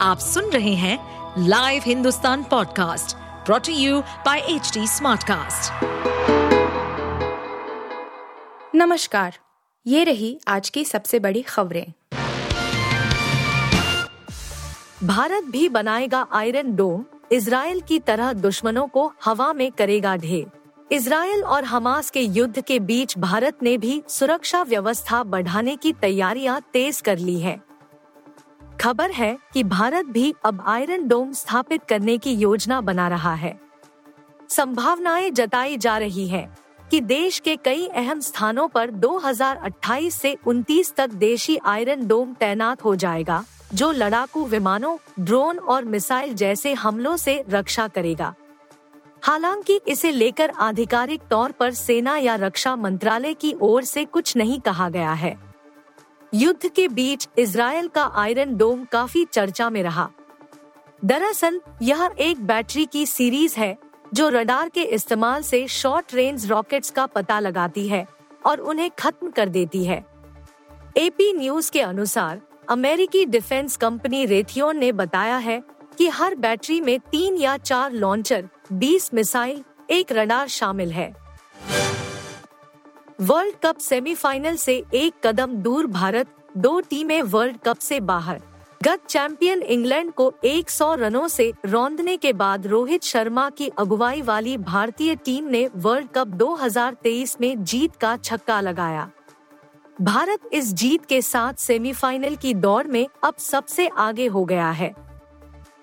आप सुन रहे हैं live Hindustan podcast brought to you by H smartcast. नमस्कार, ये रही आज की सबसे बड़ी खबरें। भारत भी बनाएगा आयरन डोम इसराइल की तरह दुश्मनों को हवा में करेगा ढेर। इसराइल और हमास के युद्ध के बीच भारत ने भी सुरक्षा व्यवस्था बढ़ाने की तैयारियाँ तेज कर ली है। खबर है कि भारत भी अब आयरन डोम स्थापित करने की योजना बना रहा है। संभावनाएँ जताई जा रही है कि देश के कई अहम स्थानों पर 2028 से 29 तक देशी आयरन डोम तैनात हो जाएगा, जो लड़ाकू विमानों, ड्रोन और मिसाइल जैसे हमलों से रक्षा करेगा। हालाँकि इसे लेकर आधिकारिक तौर पर सेना या रक्षा मंत्रालय की ओर से कुछ नहीं कहा गया है। युद्ध के बीच इसराइल का आयरन डोम काफ़ी चर्चा में रहा। दरअसल, यह एक बैटरी की सीरीज़ है, जो रडार के इस्तेमाल से शॉर्ट रेंज रॉकेट्स का पता लगाती है और उन्हें खत्म कर देती है। एपी न्यूज़ के अनुसार, अमेरिकी डिफेंस कंपनी रेथियोन ने बताया है कि हर बैटरी में तीन या चार लॉन्चर 20 मिसाइल, एक रडार शामिल है। वर्ल्ड कप सेमीफाइनल से एक कदम दूर भारत दो टीमें वर्ल्ड कप से बाहर। गत चैंपियन इंग्लैंड को 100 रनों से रौंदने के बाद रोहित शर्मा की अगुवाई वाली भारतीय टीम ने वर्ल्ड कप 2023 में जीत का छक्का लगाया। भारत इस जीत के साथ सेमीफाइनल की दौड़ में अब सबसे आगे हो गया है।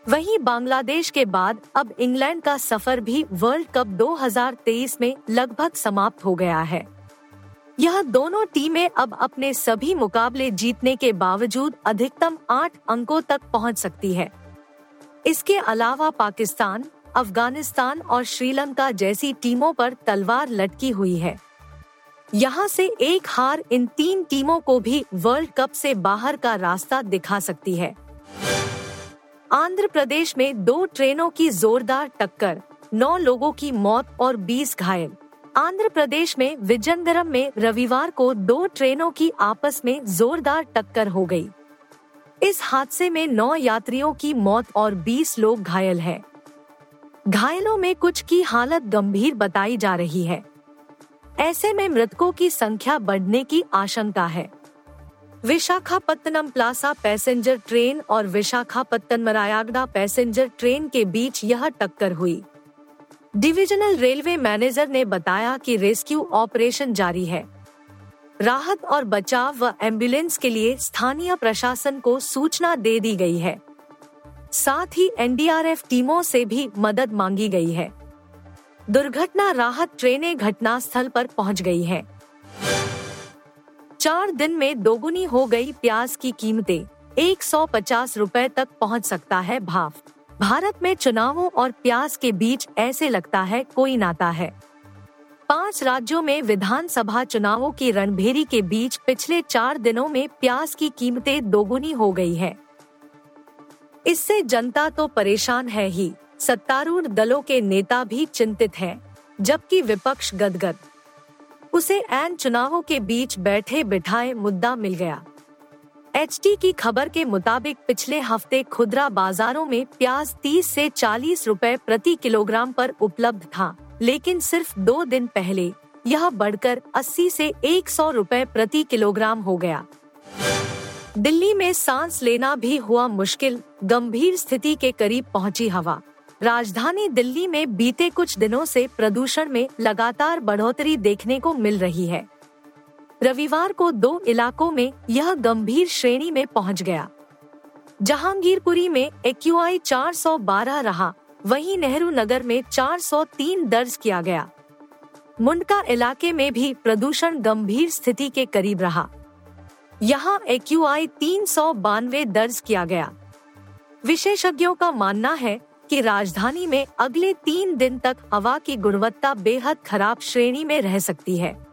वहीं बांग्लादेश के बाद अब इंग्लैंड का सफ़र भी वर्ल्ड कप 2023 में लगभग समाप्त हो गया है। यह दोनों टीमें अब अपने सभी मुकाबले जीतने के बावजूद अधिकतम आठ अंकों तक पहुँच सकती है। इसके अलावा पाकिस्तान, अफ़गानिस्तान और श्रीलंका जैसी टीमों पर तलवार लटकी हुई है। यहाँ से एक हार इन तीन टीमों को भी वर्ल्ड कप से बाहर का रास्ता दिखा सकती है। आंध्र प्रदेश में दो ट्रेनों की जोरदार टक्कर, नौ लोगों की मौत और 20 घायल। आंध्र प्रदेश में विजयनगरम में रविवार को दो ट्रेनों की आपस में जोरदार टक्कर हो गई। इस हादसे में नौ यात्रियों की मौत और 20 लोग घायल हैं। घायलों में कुछ की हालत गंभीर बताई जा रही है ऐसे में मृतकों की संख्या बढ़ने की आशंका है विशाखापत्तनम प्लासा पैसेंजर ट्रेन और विशाखापत्तन मरायागडा पैसेंजर ट्रेन के बीच यह टक्कर हुई डिविजनल रेलवे मैनेजर ने बताया कि रेस्क्यू ऑपरेशन जारी है। राहत और बचाव व एंबुलेंस के लिए स्थानीय प्रशासन को सूचना दे दी गई है। साथ ही एनडीआरएफ टीमों से भी मदद मांगी गई है। दुर्घटना राहत ट्रेनें घटनास्थल पर पहुँच गई हैं। चार दिन में दोगुनी हो गई प्याज की कीमतें। 150 रुपए तक पहुँच सकता है भाव। भारत में चुनावों और प्याज के बीच ऐसे लगता है कोई नाता है। पाँच राज्यों में विधानसभा चुनावों की रणभेरी के बीच पिछले चार दिनों में प्याज की कीमतें दोगुनी हो गई है। इससे जनता तो परेशान है ही। सत्तारूढ़ दलों के नेता भी चिंतित हैं, जबकि विपक्ष गदगद। उसे एन चुनावों के बीच बैठे बिठाए मुद्दा मिल गया। एच की खबर के मुताबिक पिछले हफ़्ते खुदरा बाजारों में प्याज 30 से 40 रुपए प्रति किलोग्राम पर उपलब्ध था, लेकिन सिर्फ़ दो दिन पहले यह बढ़कर 80 से 100 रुपए प्रति किलोग्राम हो गया। दिल्ली में सांस लेना भी हुआ मुश्किल, गंभीर स्थिति के करीब पहुँची हवा। राजधानी दिल्ली में बीते कुछ दिनों से प्रदूषण में लगातार बढ़ोतरी देखने को मिल रही है। रविवार को दो इलाकों में यह गंभीर श्रेणी में पहुँच गया। जहांगीरपुरी में एक्यूआई 412 रहा, वहीं नेहरू नगर में 403 दर्ज किया गया। मुंडका इलाके में भी प्रदूषण गंभीर स्थिति के करीब रहा। यहाँ एक्यूआई तीन सौ बानवे दर्ज किया गया। विशेषज्ञों का मानना है कि राजधानी में अगले तीन दिन तक हवा की गुणवत्ता बेहद खराब श्रेणी में रह सकती है।